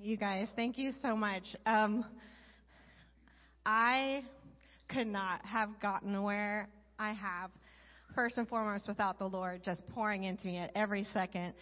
You guys, thank you so much. Um, I could not have gotten where I have, first and foremost, without the Lord just pouring into me at every second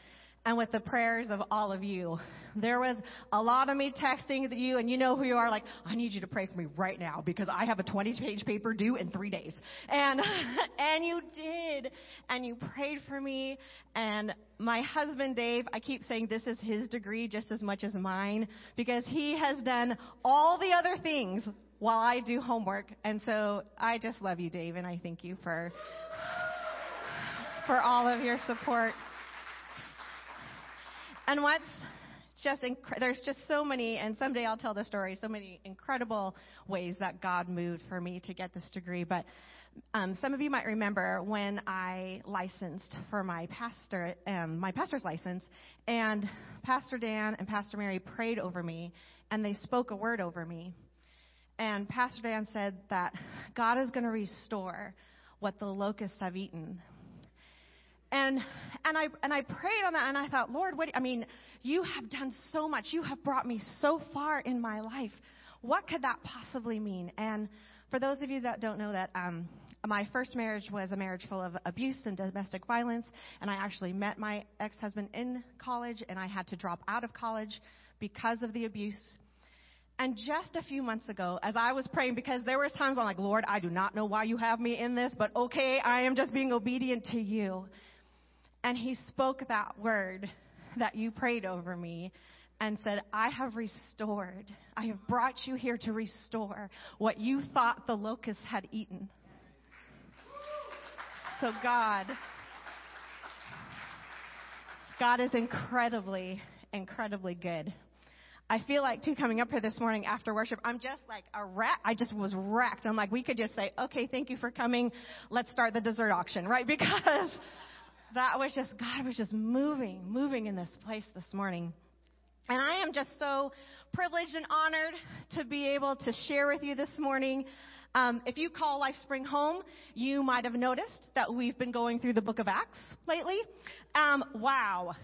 and with the prayers of all of you. There was a lot of me texting you, and you know who you are, like, I need you to pray for me right now because I have a 20 page paper due in three days. And, and you did. And you prayed for me. And my husband, Dave, I keep saying this is his degree just as much as mine because he has done all the other things while I do homework. And so I just love you, Dave, and I thank you for, for all of your support. And what's just inc- there's just so many, and someday I'll tell the story. So many incredible ways that God moved for me to get this degree. But um, some of you might remember when I licensed for my pastor, um, my pastor's license, and Pastor Dan and Pastor Mary prayed over me, and they spoke a word over me. And Pastor Dan said that God is going to restore what the locusts have eaten. And and I and I prayed on that and I thought, Lord, what I mean, you have done so much. You have brought me so far in my life. What could that possibly mean? And for those of you that don't know that um my first marriage was a marriage full of abuse and domestic violence, and I actually met my ex-husband in college and I had to drop out of college because of the abuse. And just a few months ago, as I was praying, because there was times I'm like, Lord, I do not know why you have me in this, but okay, I am just being obedient to you. And he spoke that word that you prayed over me and said, I have restored. I have brought you here to restore what you thought the locusts had eaten. So God, God is incredibly, incredibly good. I feel like too coming up here this morning after worship, I'm just like a wreck. I just was wrecked. I'm like, we could just say, okay, thank you for coming. Let's start the dessert auction, right? Because that was just, God was just moving, moving in this place this morning. And I am just so privileged and honored to be able to share with you this morning. Um, if you call Life Spring home, you might have noticed that we've been going through the book of Acts lately. Um, wow.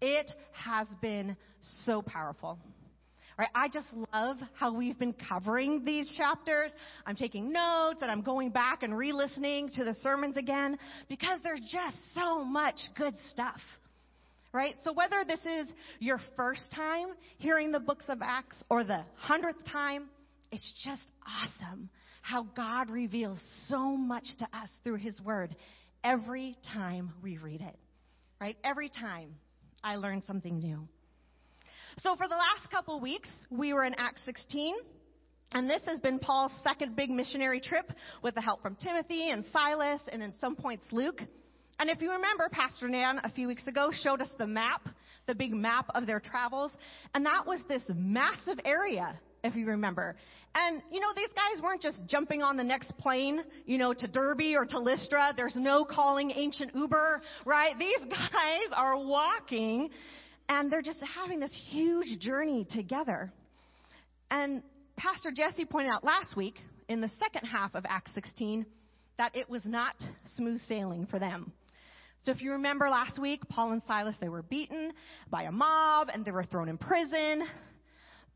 It has been so powerful. Right? I just love how we've been covering these chapters. I'm taking notes and I'm going back and re-listening to the sermons again because there's just so much good stuff. Right? So whether this is your first time hearing the books of Acts or the hundredth time, it's just awesome how God reveals so much to us through His Word every time we read it. Right? Every time I learn something new. So for the last couple weeks, we were in Acts 16. And this has been Paul's second big missionary trip with the help from Timothy and Silas and in some points Luke. And if you remember, Pastor Nan a few weeks ago showed us the map, the big map of their travels. And that was this massive area, if you remember. And, you know, these guys weren't just jumping on the next plane, you know, to Derbe or to Lystra. There's no calling ancient Uber, right? These guys are walking and they're just having this huge journey together. And Pastor Jesse pointed out last week in the second half of Acts 16 that it was not smooth sailing for them. So if you remember last week, Paul and Silas, they were beaten by a mob and they were thrown in prison.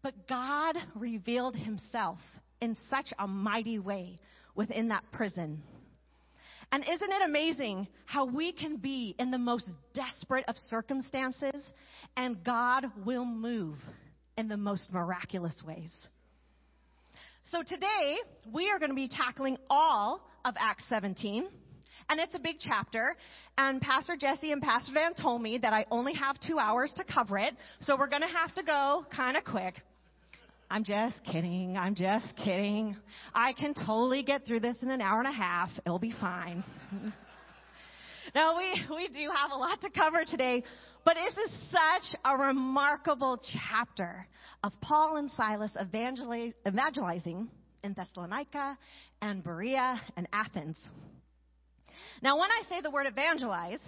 But God revealed himself in such a mighty way within that prison. And isn't it amazing how we can be in the most desperate of circumstances and God will move in the most miraculous ways? So today, we are going to be tackling all of Acts 17. And it's a big chapter. And Pastor Jesse and Pastor Van told me that I only have two hours to cover it. So we're going to have to go kind of quick. I'm just kidding. I'm just kidding. I can totally get through this in an hour and a half. It'll be fine. now we, we do have a lot to cover today, but this is such a remarkable chapter of Paul and Silas evangelizing in Thessalonica and Berea and Athens. Now when I say the word evangelize,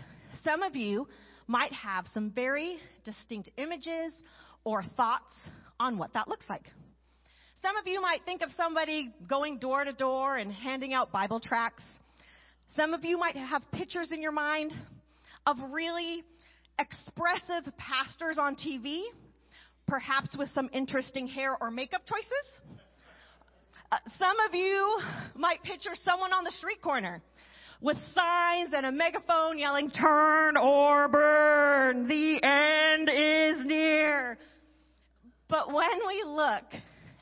some of you might have some very distinct images or thoughts on what that looks like. Some of you might think of somebody going door to door and handing out Bible tracts. Some of you might have pictures in your mind of really expressive pastors on TV perhaps with some interesting hair or makeup choices. Uh, some of you might picture someone on the street corner with signs and a megaphone yelling, turn or burn, the end is near. But when we look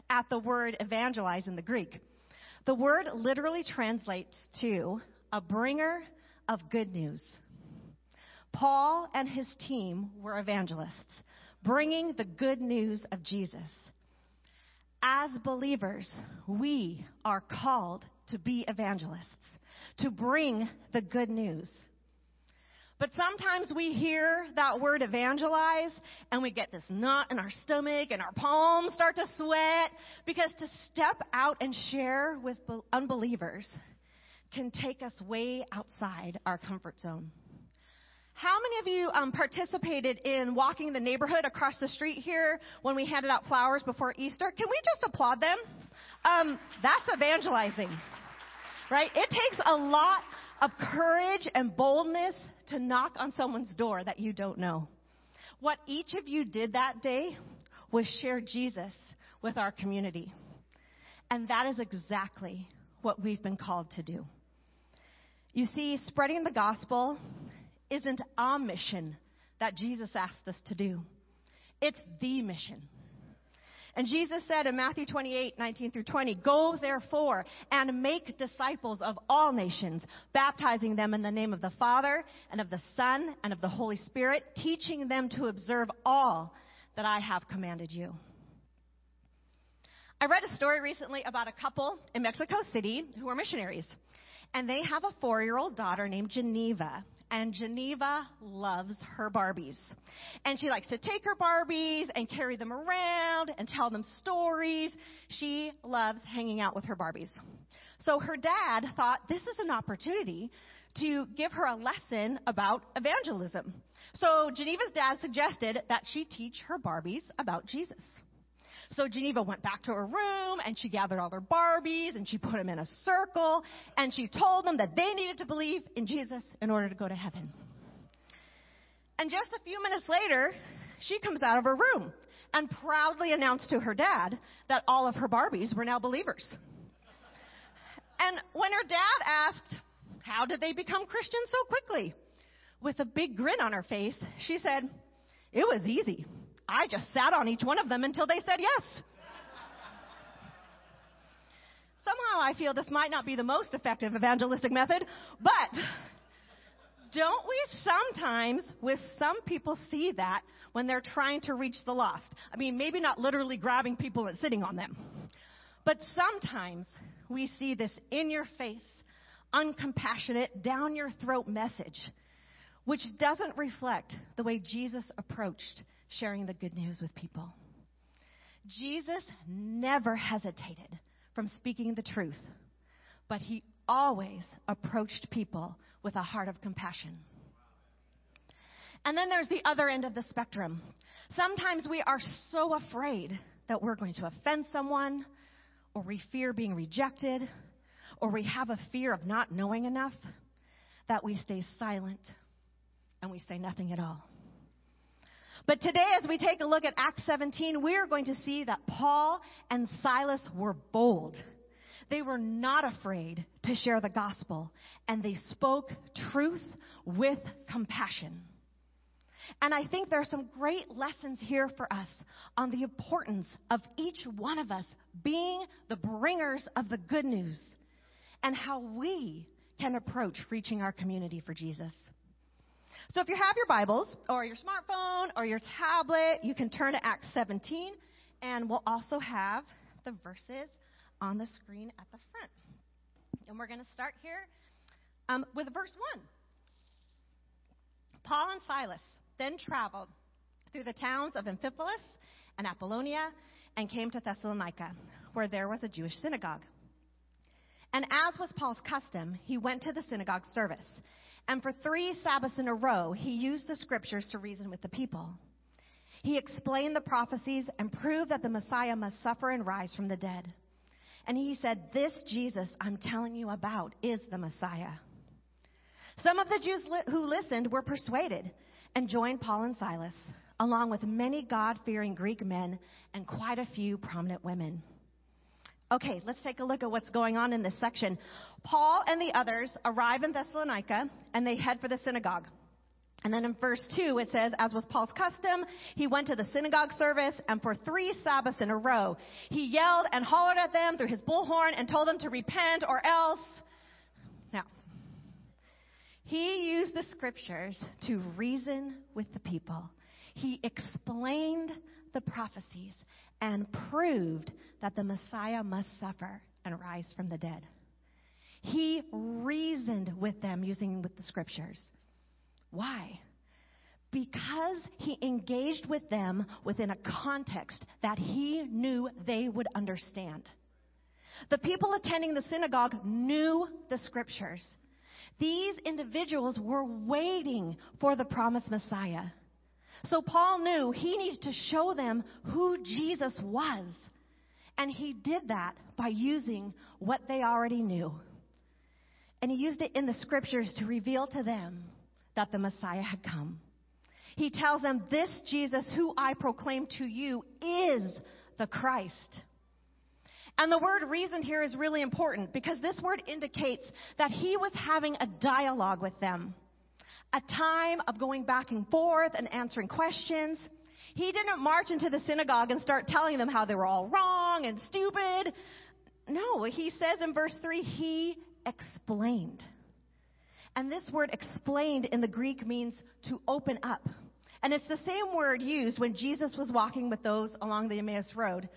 at the word evangelize in the Greek, the word literally translates to a bringer of good news. Paul and his team were evangelists, bringing the good news of Jesus. As believers, we are called to be evangelists, to bring the good news. But sometimes we hear that word evangelize and we get this knot in our stomach and our palms start to sweat because to step out and share with unbelievers can take us way outside our comfort zone. How many of you um, participated in walking the neighborhood across the street here when we handed out flowers before Easter? Can we just applaud them? Um, that's evangelizing, right? It takes a lot of courage and boldness to knock on someone's door that you don't know. What each of you did that day was share Jesus with our community. And that is exactly what we've been called to do. You see, spreading the gospel isn't a mission that Jesus asked us to do. It's the mission. And Jesus said in Matthew 28, 19 through 20, Go therefore and make disciples of all nations, baptizing them in the name of the Father and of the Son and of the Holy Spirit, teaching them to observe all that I have commanded you. I read a story recently about a couple in Mexico City who are missionaries. And they have a four year old daughter named Geneva and Geneva loves her Barbies. And she likes to take her Barbies and carry them around and tell them stories. She loves hanging out with her Barbies. So her dad thought this is an opportunity to give her a lesson about evangelism. So Geneva's dad suggested that she teach her Barbies about Jesus. So Geneva went back to her room and she gathered all her Barbies and she put them in a circle and she told them that they needed to believe in Jesus in order to go to heaven. And just a few minutes later, she comes out of her room and proudly announced to her dad that all of her Barbies were now believers. And when her dad asked, How did they become Christians so quickly? With a big grin on her face, she said, It was easy. I just sat on each one of them until they said yes. Somehow I feel this might not be the most effective evangelistic method, but don't we sometimes, with some people, see that when they're trying to reach the lost? I mean, maybe not literally grabbing people and sitting on them, but sometimes we see this in your face, uncompassionate, down your throat message, which doesn't reflect the way Jesus approached sharing the good news with people. Jesus never hesitated from speaking the truth, but he always approached people with a heart of compassion. And then there's the other end of the spectrum. Sometimes we are so afraid that we're going to offend someone, or we fear being rejected, or we have a fear of not knowing enough, that we stay silent and we say nothing at all. But today, as we take a look at Acts 17, we are going to see that Paul and Silas were bold. They were not afraid to share the gospel, and they spoke truth with compassion. And I think there are some great lessons here for us on the importance of each one of us being the bringers of the good news and how we can approach reaching our community for Jesus. So if you have your Bibles or your smartphone or your tablet, you can turn to Acts 17, and we'll also have the verses on the screen at the front. And we're going to start here um, with verse 1. Paul and Silas then traveled through the towns of Amphipolis and Apollonia and came to Thessalonica, where there was a Jewish synagogue. And as was Paul's custom, he went to the synagogue service and for three Sabbaths in a row, he used the scriptures to reason with the people. He explained the prophecies and proved that the Messiah must suffer and rise from the dead. And he said, This Jesus I'm telling you about is the Messiah. Some of the Jews li- who listened were persuaded and joined Paul and Silas. along with many God fearing Greek men and quite a few prominent women. Okay, let's take a look at what's going on in this section. Paul and the others arrive in Thessalonica and they head for the synagogue. And then in verse 2, it says, As was Paul's custom, he went to the synagogue service, and for three Sabbaths in a row, he yelled and hollered at them through his bullhorn and told them to repent or else. Now, he used the scriptures to reason with the people. He explained the prophecies and proved that the Messiah must suffer and rise from the dead. He reasoned with them using with the scriptures. Why? Because he engaged with them within a context that he knew they would understand. The people attending the synagogue knew the scriptures. These individuals were waiting for the promised Messiah. So Paul knew he needed to show them who Jesus was. And he did that by using what they already knew. And he used it in the scriptures to reveal to them that the Messiah had come. He tells them, This Jesus who I proclaim to you is the Christ. And the word reasoned here is really important because this word indicates that he was having a dialogue with them, a time of going back and forth and answering questions. He didn't march into the synagogue and start telling them how they were all wrong and stupid. No, he says in verse 3, he explained. And this word explained in the Greek means to open up. And it's the same word used when Jesus was walking with those along the Emmaus Road.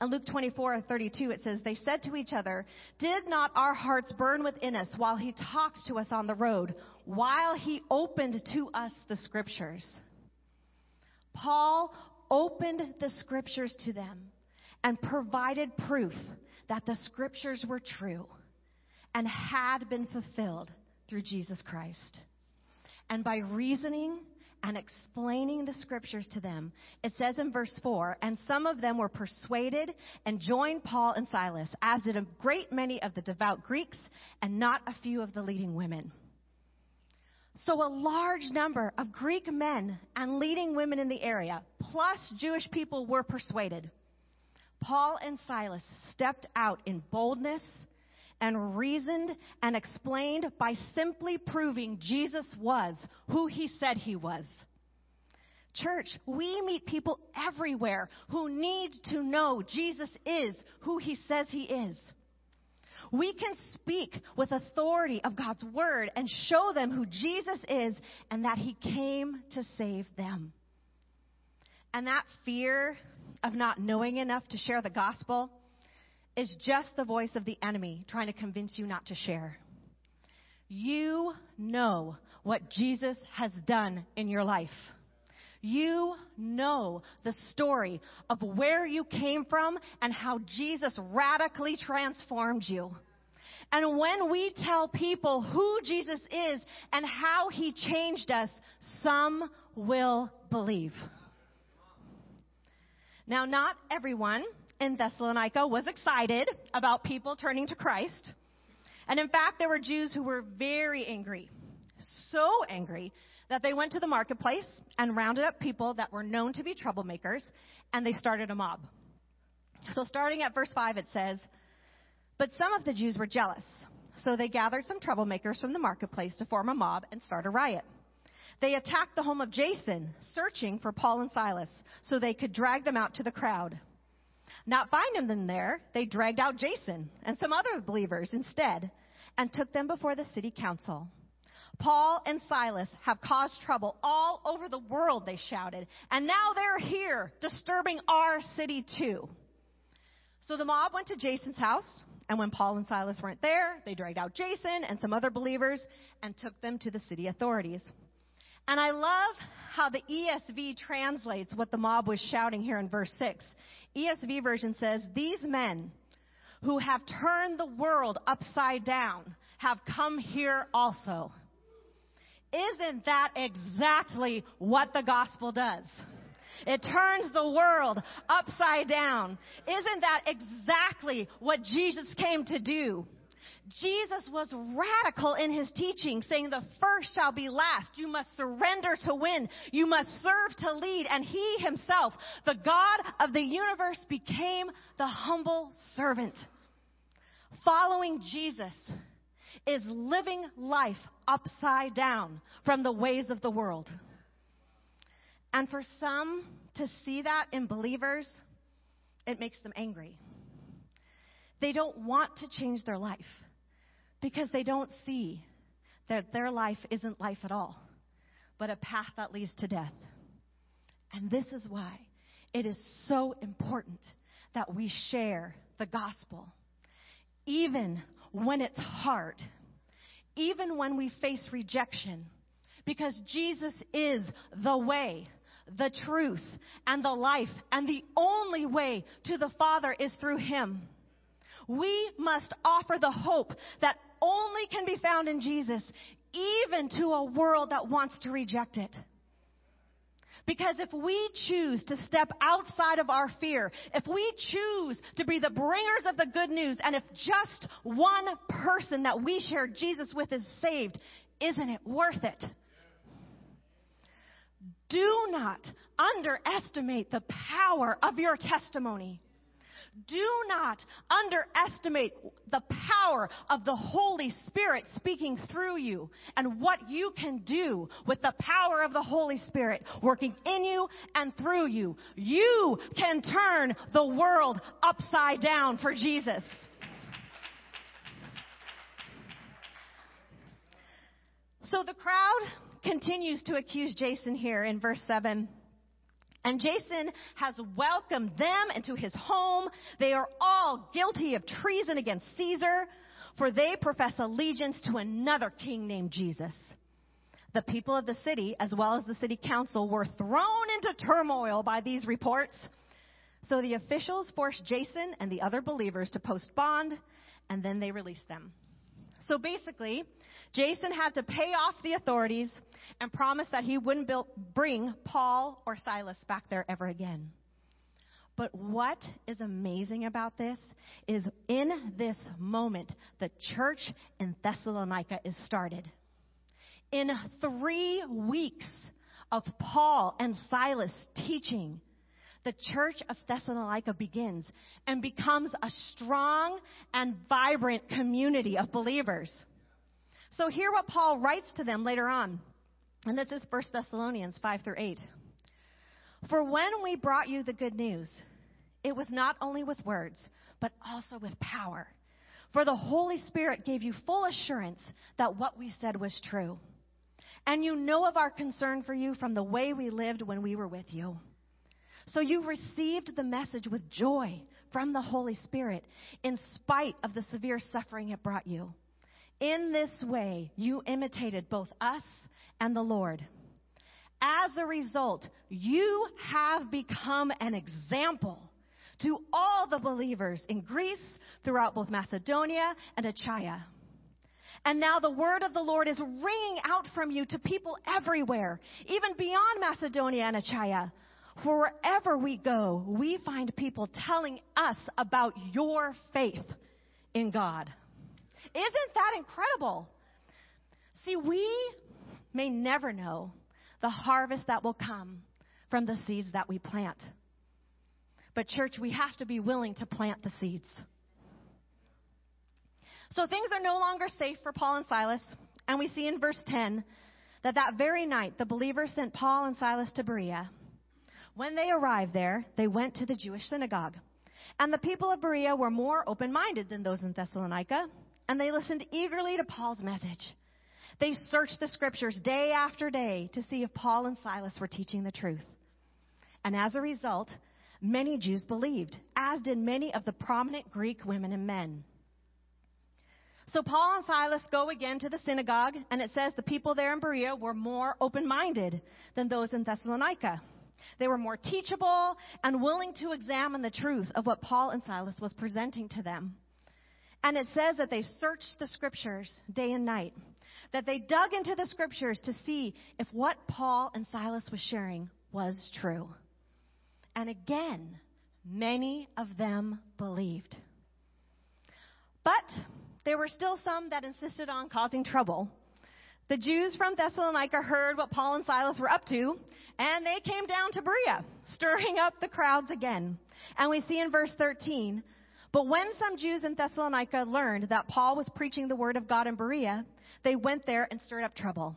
In Luke 24, 32, it says, They said to each other, Did not our hearts burn within us while he talked to us on the road, while he opened to us the scriptures? Paul opened the scriptures to them and provided proof that the scriptures were true and had been fulfilled through Jesus Christ. And by reasoning and explaining the scriptures to them, it says in verse 4 And some of them were persuaded and joined Paul and Silas, as did a great many of the devout Greeks and not a few of the leading women. So, a large number of Greek men and leading women in the area, plus Jewish people, were persuaded. Paul and Silas stepped out in boldness and reasoned and explained by simply proving Jesus was who he said he was. Church, we meet people everywhere who need to know Jesus is who he says he is. We can speak with authority of God's word and show them who Jesus is and that he came to save them. And that fear of not knowing enough to share the gospel is just the voice of the enemy trying to convince you not to share. You know what Jesus has done in your life. You know the story of where you came from and how Jesus radically transformed you. And when we tell people who Jesus is and how he changed us, some will believe. Now, not everyone in Thessalonica was excited about people turning to Christ. And in fact, there were Jews who were very angry, so angry that they went to the marketplace and rounded up people that were known to be troublemakers, and they started a mob. So, starting at verse 5, it says, But some of the Jews were jealous, so they gathered some troublemakers from the marketplace to form a mob and start a riot. They attacked the home of Jason, searching for Paul and Silas, so they could drag them out to the crowd. Not finding them there, they dragged out Jason and some other believers instead and took them before the city council. Paul and Silas have caused trouble all over the world, they shouted, and now they're here, disturbing our city too. So the mob went to Jason's house, and when Paul and Silas weren't there, they dragged out Jason and some other believers and took them to the city authorities. And I love how the ESV translates what the mob was shouting here in verse 6. ESV version says, These men who have turned the world upside down have come here also. Isn't that exactly what the gospel does? It turns the world upside down. Isn't that exactly what Jesus came to do? Jesus was radical in his teaching, saying the first shall be last. You must surrender to win. You must serve to lead. And he himself, the God of the universe, became the humble servant. Following Jesus is living life upside down from the ways of the world. And for some to see that in believers, it makes them angry. They don't want to change their life because they don't see that their life isn't life at all, but a path that leads to death. And this is why it is so important that we share the gospel, even when it's hard, even when we face rejection, because Jesus is the way, the truth, and the life, and the only way to the Father is through Him. We must offer the hope that only can be found in Jesus, even to a world that wants to reject it. Because if we choose to step outside of our fear, if we choose to be the bringers of the good news, and if just one person that we share Jesus with is saved, isn't it worth it? Do not underestimate the power of your testimony. Do not underestimate the power of the Holy Spirit speaking through you and what you can do with the power of the Holy Spirit working in you and through you. You can turn the world upside down for Jesus. So the crowd continues to accuse Jason here in verse 7. And Jason has welcomed them into his home. They are all guilty of treason against Caesar, for they profess allegiance to another king named Jesus. The people of the city, as well as the city council, were thrown into turmoil by these reports. So the officials forced Jason and the other believers to post bond, and then they released them. So basically, Jason had to pay off the authorities and promise that he wouldn't build, bring Paul or Silas back there ever again. But what is amazing about this is in this moment, the church in Thessalonica is started. In three weeks of Paul and Silas teaching, the church of Thessalonica begins and becomes a strong and vibrant community of believers. So hear what Paul writes to them later on. And this is 1 Thessalonians 5 through 8. For when we brought you the good news, it was not only with words, but also with power. For the Holy Spirit gave you full assurance that what we said was true. And you know of our concern for you from the way we lived when we were with you. So you received the message with joy from the Holy Spirit in spite of the severe suffering it brought you. In this way, you imitated both us and the Lord. As a result, you have become an example to all the believers in Greece, throughout both Macedonia and Achaia. And now the word of the Lord is ringing out from you to people everywhere, even beyond Macedonia and Achaia. Wherever we go, we find people telling us about your faith in God. Isn't that incredible? See, we may never know the harvest that will come from the seeds that we plant. But, church, we have to be willing to plant the seeds. So things are no longer safe for Paul and Silas, and we see in verse 10 that that very night the believers sent Paul and Silas to Berea. When they arrived there, they went to the Jewish synagogue. And the people of Berea were more open minded than those in Thessalonica and they listened eagerly to Paul's message. They searched the scriptures day after day to see if Paul and Silas were teaching the truth. And as a result, many Jews believed, as did many of the prominent Greek women and men. So Paul and Silas go again to the synagogue, and it says the people there in Berea were more open minded than those in Thessalonica. They were more teachable and willing to examine the truth of what Paul and Silas was presenting to them. And it says that they searched the scriptures day and night, that they dug into the scriptures to see if what Paul and Silas was sharing was true. And again, many of them believed. But there were still some that insisted on causing trouble. The Jews from Thessalonica heard what Paul and Silas were up to, and they came down to Berea, stirring up the crowds again. And we see in verse 13, but when some Jews in Thessalonica learned that Paul was preaching the word of God in Berea, they went there and stirred up trouble.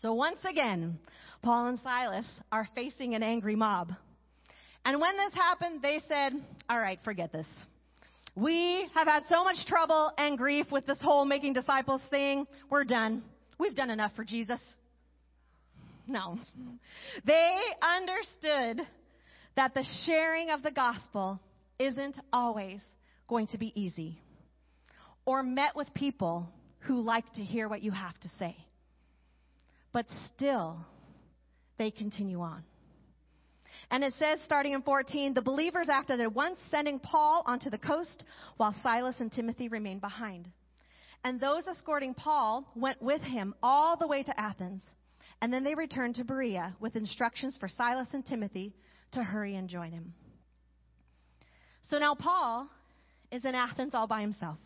So once again, Paul and Silas are facing an angry mob. And when this happened, they said, all right, forget this. We have had so much trouble and grief with this whole making disciples thing. We're done. We've done enough for Jesus. No. They understood that the sharing of the gospel isn't always going to be easy or met with people who like to hear what you have to say. But still, they continue on. And it says, starting in 14, the believers acted at once, sending Paul onto the coast, while Silas and Timothy remained behind. And those escorting Paul went with him all the way to Athens. And then they returned to Berea with instructions for Silas and Timothy to hurry and join him. So now Paul is in Athens all by himself.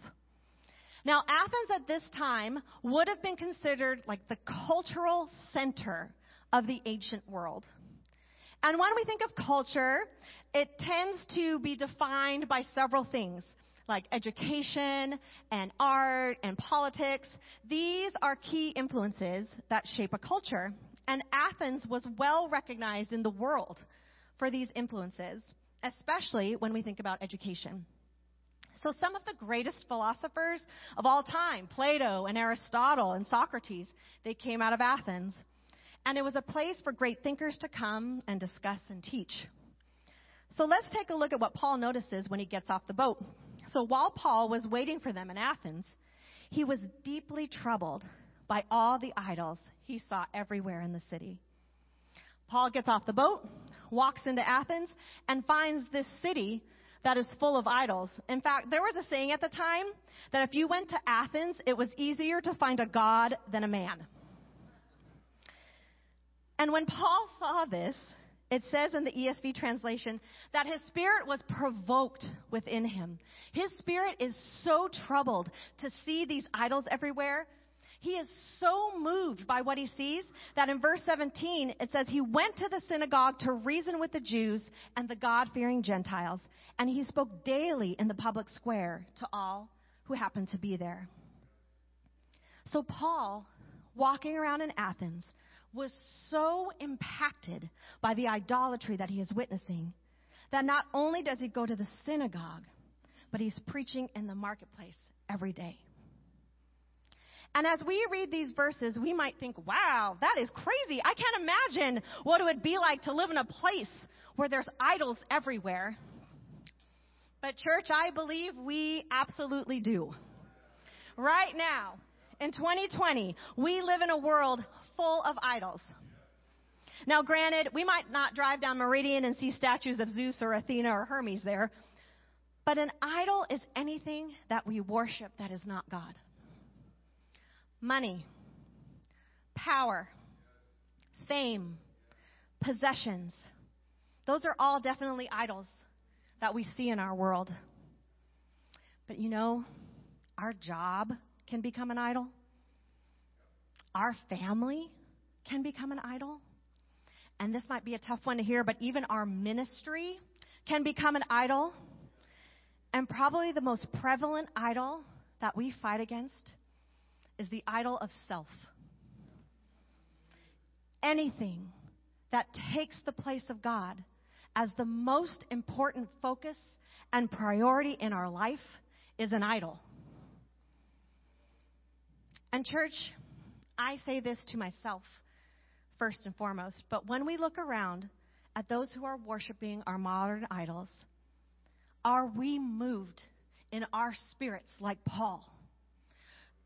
Now, Athens at this time would have been considered like the cultural center of the ancient world. And when we think of culture, it tends to be defined by several things like education and art and politics. These are key influences that shape a culture. And Athens was well recognized in the world for these influences, especially when we think about education. So some of the greatest philosophers of all time, Plato and Aristotle and Socrates, they came out of Athens and it was a place for great thinkers to come and discuss and teach. So let's take a look at what Paul notices when he gets off the boat. So while Paul was waiting for them in Athens, he was deeply troubled by all the idols he saw everywhere in the city. Paul gets off the boat, walks into Athens, and finds this city that is full of idols. In fact, there was a saying at the time that if you went to Athens, it was easier to find a god than a man. And when Paul saw this, it says in the ESV translation that his spirit was provoked within him. His spirit is so troubled to see these idols everywhere. He is so moved by what he sees that in verse 17 it says he went to the synagogue to reason with the Jews and the God fearing Gentiles, and he spoke daily in the public square to all who happened to be there. So Paul, walking around in Athens, was so impacted by the idolatry that he is witnessing that not only does he go to the synagogue, but he's preaching in the marketplace every day. And as we read these verses, we might think, wow, that is crazy. I can't imagine what it would be like to live in a place where there's idols everywhere. But, church, I believe we absolutely do. Right now, in 2020, we live in a world full of idols. Now, granted, we might not drive down Meridian and see statues of Zeus or Athena or Hermes there, but an idol is anything that we worship that is not God. Money, power, fame, possessions. Those are all definitely idols that we see in our world. But you know, our job can become an idol. Our family can become an idol. And this might be a tough one to hear, but even our ministry can become an idol. And probably the most prevalent idol that we fight against is the idol of self. Anything that takes the place of God as the most important focus and priority in our life is an idol. And, church, I say this to myself first and foremost, but when we look around at those who are worshiping our modern idols, are we moved in our spirits like Paul?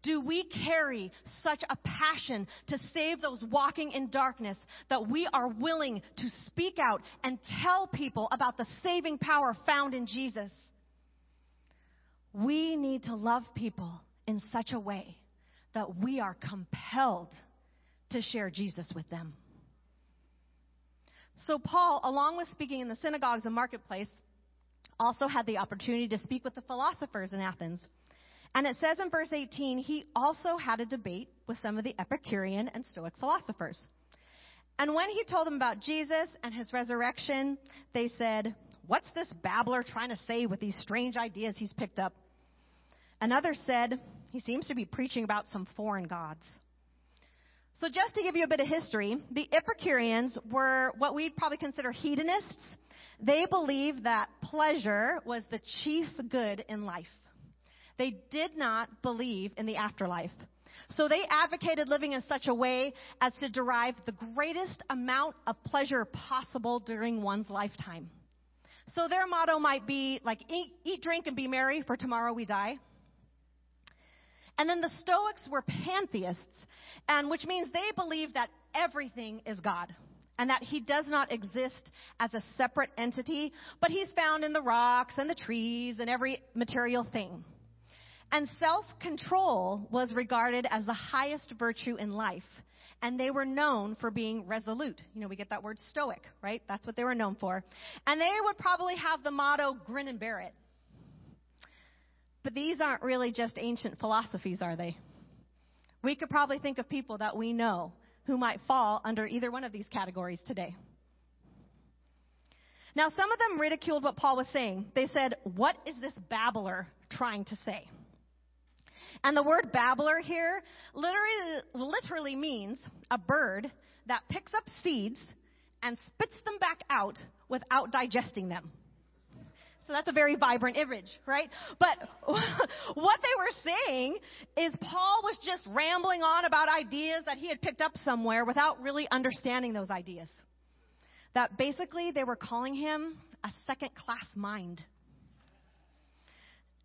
Do we carry such a passion to save those walking in darkness that we are willing to speak out and tell people about the saving power found in Jesus? We need to love people in such a way that we are compelled to share Jesus with them. So, Paul, along with speaking in the synagogues and marketplace, also had the opportunity to speak with the philosophers in Athens. And it says in verse 18, he also had a debate with some of the Epicurean and Stoic philosophers. And when he told them about Jesus and his resurrection, they said, What's this babbler trying to say with these strange ideas he's picked up? Another said, He seems to be preaching about some foreign gods. So, just to give you a bit of history, the Epicureans were what we'd probably consider hedonists. They believed that pleasure was the chief good in life. They did not believe in the afterlife. So they advocated living in such a way as to derive the greatest amount of pleasure possible during one's lifetime. So their motto might be like, eat, eat, drink, and be merry, for tomorrow we die. And then the Stoics were pantheists, and which means they believe that everything is God and that he does not exist as a separate entity, but he's found in the rocks and the trees and every material thing. And self control was regarded as the highest virtue in life. And they were known for being resolute. You know, we get that word stoic, right? That's what they were known for. And they would probably have the motto, grin and bear it. But these aren't really just ancient philosophies, are they? We could probably think of people that we know who might fall under either one of these categories today. Now, some of them ridiculed what Paul was saying. They said, What is this babbler trying to say? And the word babbler here literally, literally means a bird that picks up seeds and spits them back out without digesting them. So that's a very vibrant image, right? But what they were saying is Paul was just rambling on about ideas that he had picked up somewhere without really understanding those ideas. That basically they were calling him a second class mind.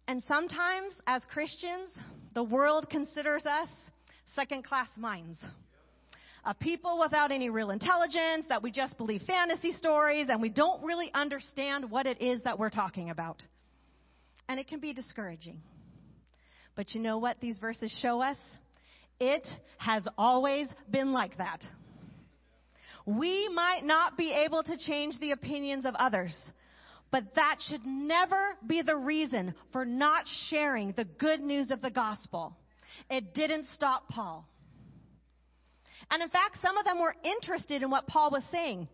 And sometimes, as Christians, the world considers us second class minds. A people without any real intelligence, that we just believe fantasy stories, and we don't really understand what it is that we're talking about. And it can be discouraging. But you know what these verses show us? It has always been like that. We might not be able to change the opinions of others, but that should never be the reason for not sharing the good news of the gospel. It didn't stop Paul. And in fact, some of them were interested in what Paul was saying.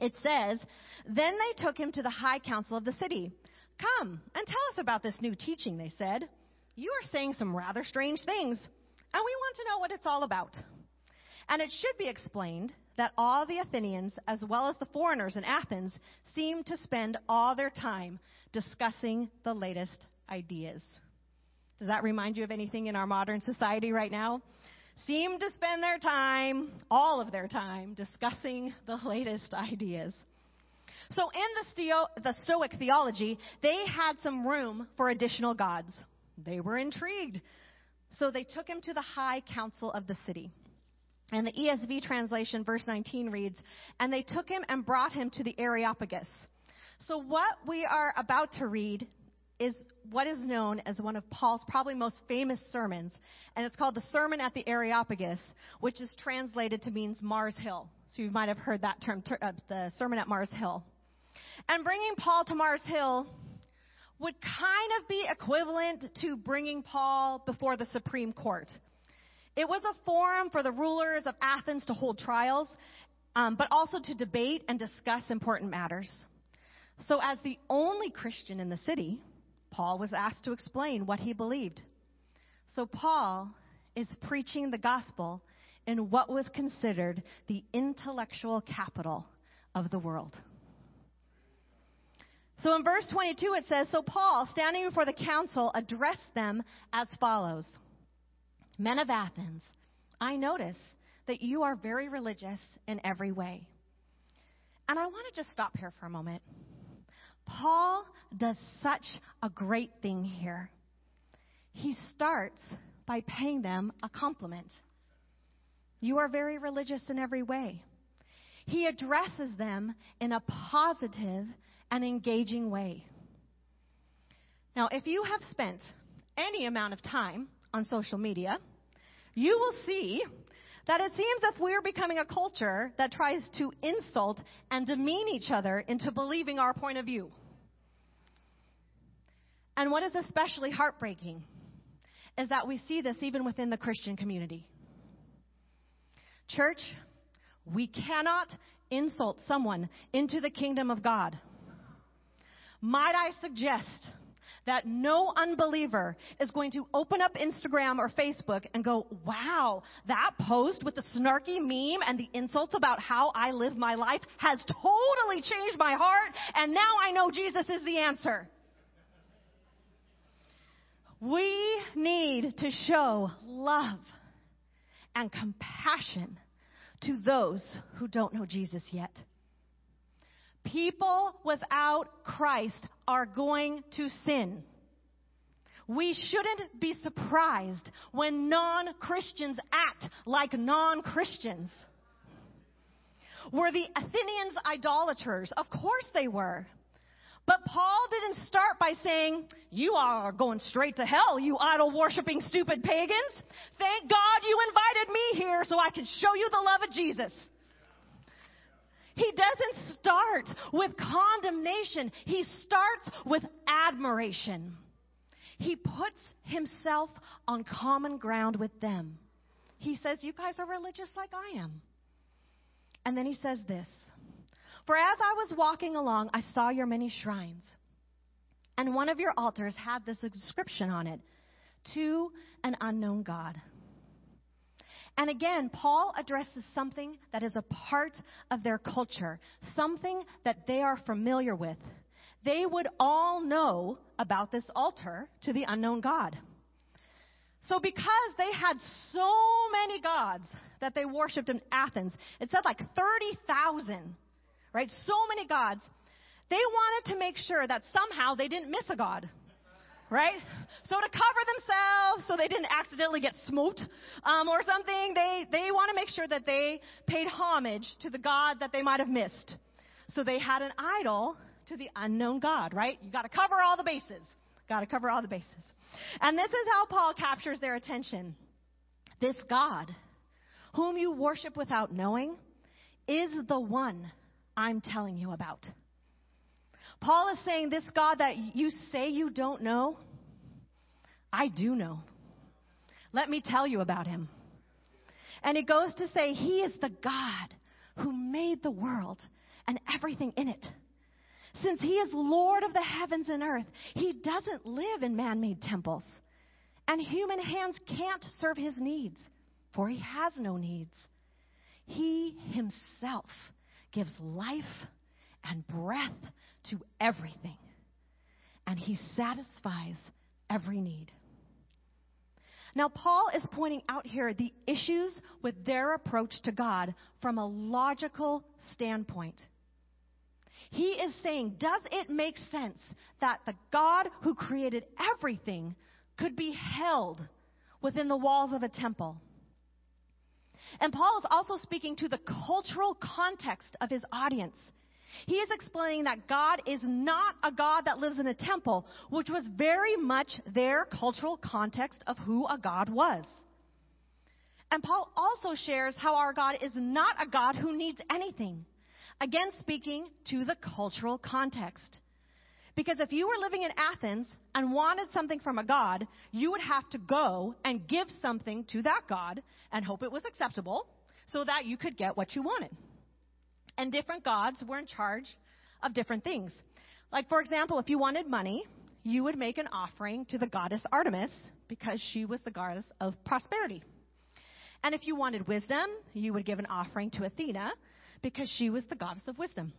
It says, Then they took him to the high council of the city. Come and tell us about this new teaching, they said. You are saying some rather strange things, and we want to know what it's all about. And it should be explained that all the Athenians, as well as the foreigners in Athens, seem to spend all their time discussing the latest ideas. Does that remind you of anything in our modern society right now? Seem to spend their time, all of their time, discussing the latest ideas. So in the, the Stoic theology, they had some room for additional gods. They were intrigued. So they took him to the high council of the city. And the ESV translation, verse 19 reads, And they took him and brought him to the Areopagus. So what we are about to read is what is known as one of Paul's probably most famous sermons, and it's called the Sermon at the Areopagus, which is translated to means Mars Hill. So you might have heard that term, uh, the Sermon at Mars Hill. And bringing Paul to Mars Hill would kind of be equivalent to bringing Paul before the Supreme Court. It was a forum for the rulers of Athens to hold trials, um, but also to debate and discuss important matters. So, as the only Christian in the city, Paul was asked to explain what he believed. So, Paul is preaching the gospel in what was considered the intellectual capital of the world. So in verse 22 it says, So Paul, standing before the council, addressed them as follows Men of Athens, I notice that you are very religious in every way. And I want to just stop here for a moment. Paul does such a great thing here. He starts by paying them a compliment. You are very religious in every way. He addresses them in a positive and engaging way. Now, if you have spent any amount of time on social media, you will see that it seems that we're becoming a culture that tries to insult and demean each other into believing our point of view. And what is especially heartbreaking is that we see this even within the Christian community. Church, we cannot insult someone into the kingdom of God. Might I suggest that no unbeliever is going to open up Instagram or Facebook and go, wow, that post with the snarky meme and the insults about how I live my life has totally changed my heart, and now I know Jesus is the answer. We need to show love and compassion to those who don't know Jesus yet. People without Christ are going to sin. We shouldn't be surprised when non Christians act like non Christians. Were the Athenians idolaters? Of course they were. But Paul didn't start by saying, You are going straight to hell, you idol worshiping stupid pagans. Thank God you invited me here so I can show you the love of Jesus. He doesn't start with condemnation. He starts with admiration. He puts himself on common ground with them. He says, You guys are religious like I am. And then he says this For as I was walking along, I saw your many shrines. And one of your altars had this inscription on it To an unknown God. And again, Paul addresses something that is a part of their culture, something that they are familiar with. They would all know about this altar to the unknown God. So, because they had so many gods that they worshipped in Athens, it said like 30,000, right? So many gods. They wanted to make sure that somehow they didn't miss a god right? So to cover themselves so they didn't accidentally get smote um, or something, they, they want to make sure that they paid homage to the God that they might have missed. So they had an idol to the unknown God, right? You got to cover all the bases. Got to cover all the bases. And this is how Paul captures their attention. This God, whom you worship without knowing, is the one I'm telling you about. Paul is saying, This God that you say you don't know, I do know. Let me tell you about him. And he goes to say, He is the God who made the world and everything in it. Since he is Lord of the heavens and earth, he doesn't live in man made temples. And human hands can't serve his needs, for he has no needs. He himself gives life and breath to everything, and he satisfies every need. Now, Paul is pointing out here the issues with their approach to God from a logical standpoint. He is saying, does it make sense that the God who created everything could be held within the walls of a temple? And Paul is also speaking to the cultural context of his audience. He is explaining that God is not a God that lives in a temple, which was very much their cultural context of who a God was. And Paul also shares how our God is not a God who needs anything. Again, speaking to the cultural context. Because if you were living in Athens and wanted something from a God, you would have to go and give something to that God and hope it was acceptable so that you could get what you wanted. And different gods were in charge of different things. Like, for example, if you wanted money, you would make an offering to the goddess Artemis because she was the goddess of prosperity. And if you wanted wisdom, you would give an offering to Athena because she was the goddess of wisdom.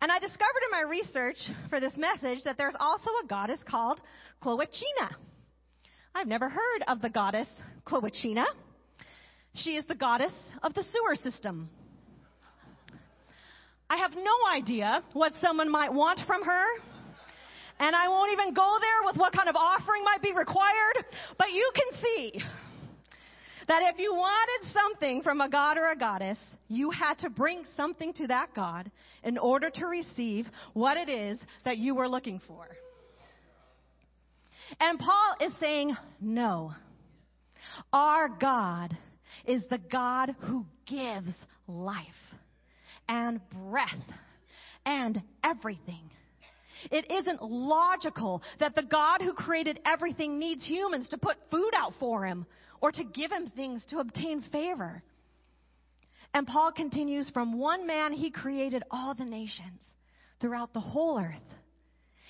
And I discovered in my research for this message that there's also a goddess called Cloacina. I've never heard of the goddess Cloacina. She is the goddess of the sewer system. I have no idea what someone might want from her. And I won't even go there with what kind of offering might be required. But you can see that if you wanted something from a god or a goddess, you had to bring something to that god in order to receive what it is that you were looking for. And Paul is saying, no. Our God is the God who gives life and breath and everything. It isn't logical that the God who created everything needs humans to put food out for him or to give him things to obtain favor. And Paul continues from one man he created all the nations throughout the whole earth.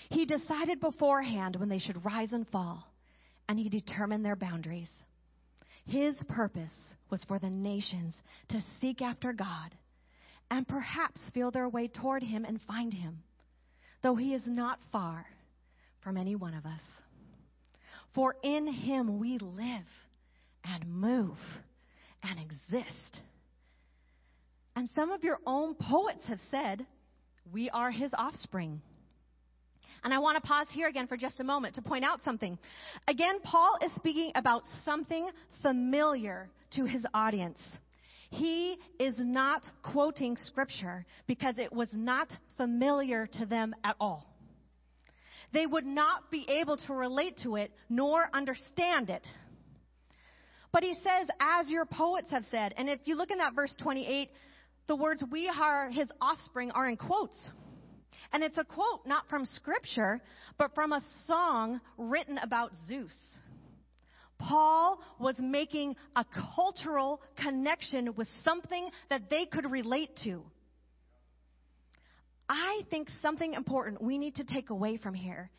He decided beforehand when they should rise and fall, and he determined their boundaries. His purpose was for the nations to seek after God and perhaps feel their way toward him and find him, though he is not far from any one of us. For in him we live and move and exist. And some of your own poets have said, We are his offspring. And I want to pause here again for just a moment to point out something. Again, Paul is speaking about something familiar to his audience. He is not quoting scripture because it was not familiar to them at all. They would not be able to relate to it nor understand it. But he says, as your poets have said, and if you look in that verse 28, the words we are his offspring are in quotes. And it's a quote not from scripture, but from a song written about Zeus. Paul was making a cultural connection with something that they could relate to. I think something important we need to take away from here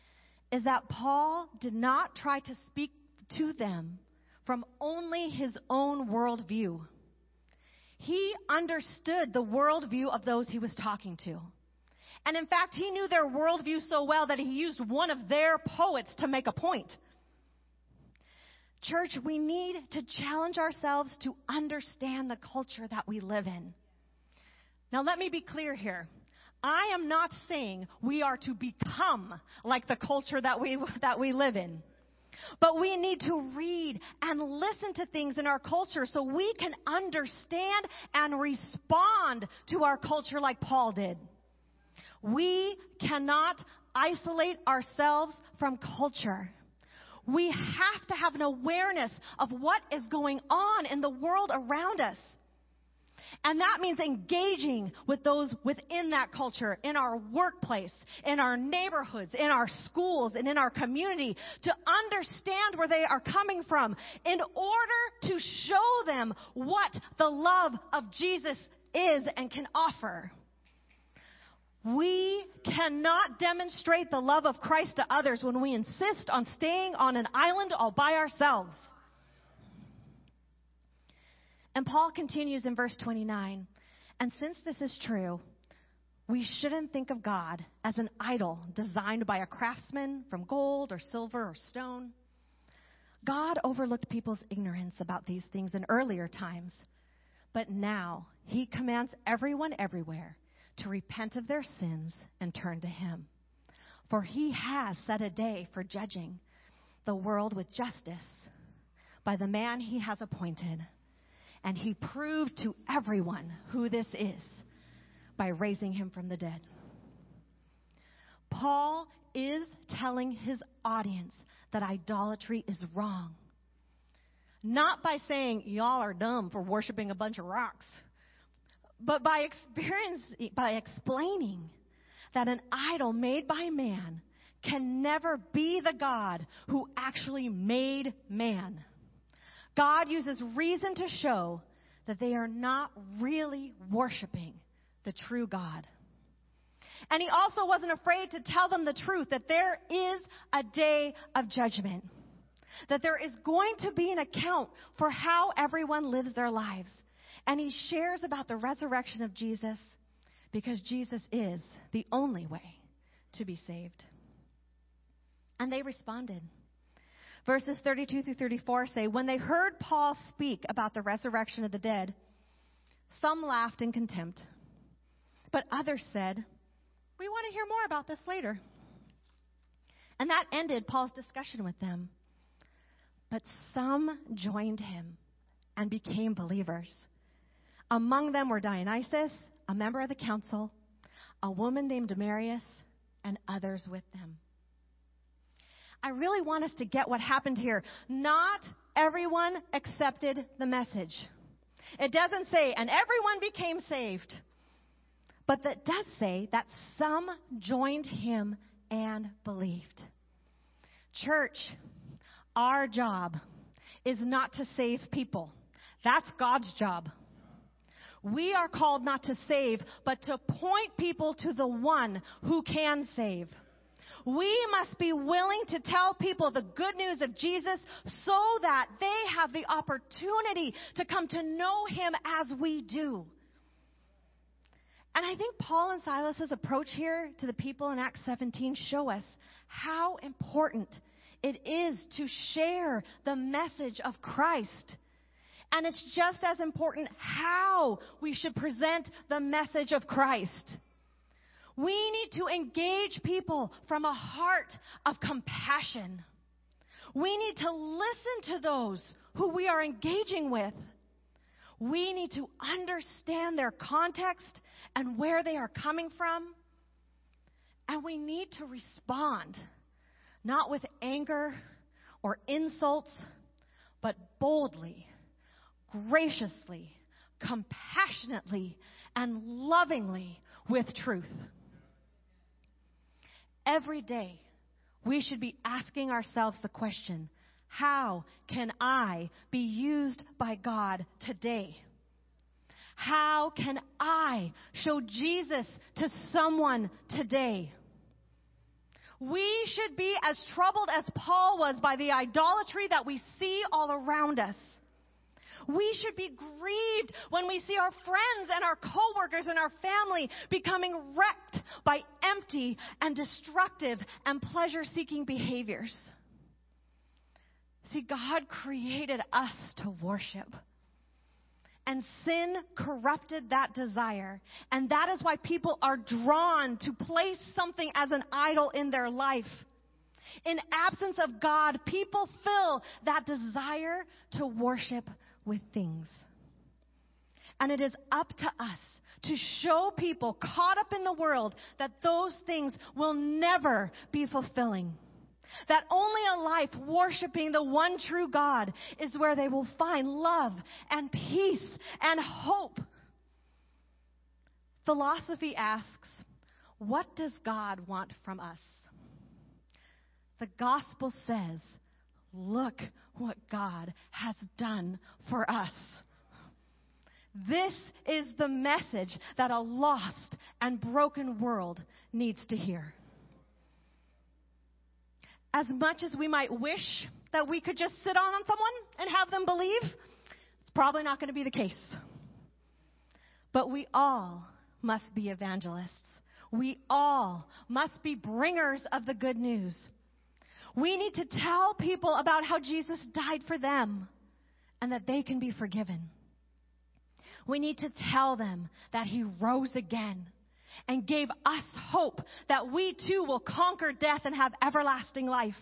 is that Paul did not try to speak to them from only his own worldview. He understood the worldview of those he was talking to. And in fact, he knew their worldview so well that he used one of their poets to make a point. Church, we need to challenge ourselves to understand the culture that we live in. Now, let me be clear here. I am not saying we are to become like the culture that we, that we live in. But we need to read and listen to things in our culture so we can understand and respond to our culture like Paul did. We cannot isolate ourselves from culture. We have to have an awareness of what is going on in the world around us. And that means engaging with those within that culture, in our workplace, in our neighborhoods, in our schools, and in our community to understand where they are coming from in order to show them what the love of Jesus is and can offer. We cannot demonstrate the love of Christ to others when we insist on staying on an island all by ourselves. And Paul continues in verse 29 And since this is true, we shouldn't think of God as an idol designed by a craftsman from gold or silver or stone. God overlooked people's ignorance about these things in earlier times, but now he commands everyone everywhere to repent of their sins and turn to Him. For He has set a day for judging the world with justice by the man He has appointed. And He proved to everyone who this is by raising Him from the dead. Paul is telling his audience that idolatry is wrong. Not by saying, y'all are dumb for worshiping a bunch of rocks but by experience, by explaining that an idol made by man can never be the God who actually made man. God uses reason to show that they are not really worshiping the true God. And he also wasn't afraid to tell them the truth that there is a day of judgment. That there is going to be an account for how everyone lives their lives. And he shares about the resurrection of Jesus because Jesus is the only way to be saved. And they responded. Verses 32 through 34 say, When they heard Paul speak about the resurrection of the dead, some laughed in contempt, but others said, We want to hear more about this later. And that ended Paul's discussion with them. But some joined him and became believers. Among them were Dionysius, a member of the council, a woman named Damaris, and others with them. I really want us to get what happened here. Not everyone accepted the message. It doesn't say, and everyone became saved. But that does say that some joined him and believed. Church, our job is not to save people. That's God's job. We are called not to save, but to point people to the one who can save. We must be willing to tell people the good news of Jesus so that they have the opportunity to come to know Him as we do. And I think Paul and Silas's approach here to the people in Acts 17 show us how important it is to share the message of Christ. And it's just as important how we should present the message of Christ. We need to engage people from a heart of compassion. We need to listen to those who we are engaging with. We need to understand their context and where they are coming from. And we need to respond, not with anger or insults, but boldly, graciously, compassionately, and lovingly with truth. Every day, we should be asking ourselves the question how can I be used by God today? How can I show Jesus to someone today? We should be as troubled as Paul was by the idolatry that we see all around us. We should be grieved when we see our friends and our coworkers and our family becoming wrecked by empty and destructive and pleasure seeking behaviors. See, God created us to worship. And sin corrupted that desire. And that is why people are drawn to place something as an idol in their life. In absence of God, people fill that desire to worship with things. And it is up to us to show people caught up in the world that those things will never be fulfilling. That only a life worshiping the one true God is where they will find love and peace and hope. Philosophy asks, what does God want from us? The gospel says, look what God has done for us. This is the message that a lost and broken world needs to hear. As much as we might wish that we could just sit on someone and have them believe, it's probably not going to be the case. But we all must be evangelists. We all must be bringers of the good news. We need to tell people about how Jesus died for them and that they can be forgiven. We need to tell them that he rose again and gave us hope that we too will conquer death and have everlasting life.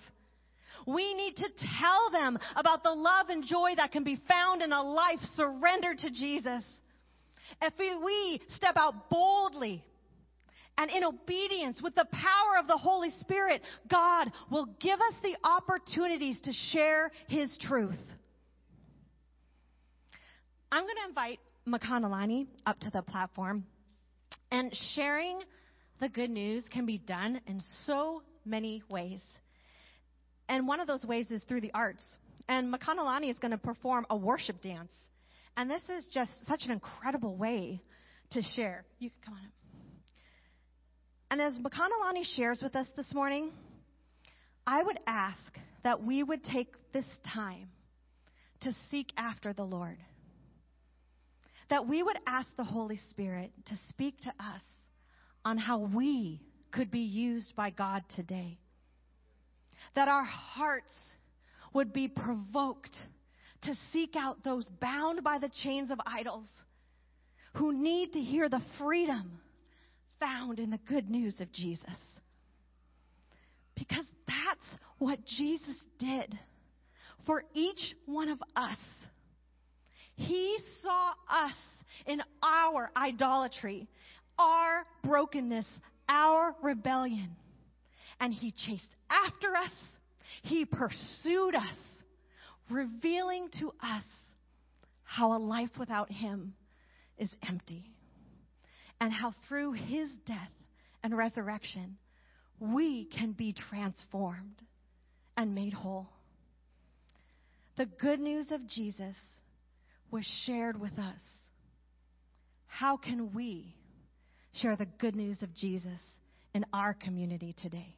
We need to tell them about the love and joy that can be found in a life surrendered to Jesus. If we step out boldly and in obedience with the power of the Holy Spirit, God will give us the opportunities to share His truth. I'm going to invite Makanalani up to the platform. And sharing the good news can be done in so many ways. And one of those ways is through the arts. And Makanalani is going to perform a worship dance. And this is just such an incredible way to share. You can come on up. And as Makanalani shares with us this morning, I would ask that we would take this time to seek after the Lord. That we would ask the Holy Spirit to speak to us on how we could be used by God today. That our hearts would be provoked to seek out those bound by the chains of idols who need to hear the freedom found in the good news of Jesus. Because that's what Jesus did for each one of us. He saw us in our idolatry, our brokenness, our rebellion. And He chased after us. He pursued us, revealing to us how a life without Him is empty and how through his death and resurrection, we can be transformed and made whole. The good news of Jesus was shared with us. How can we share the good news of Jesus in our community today?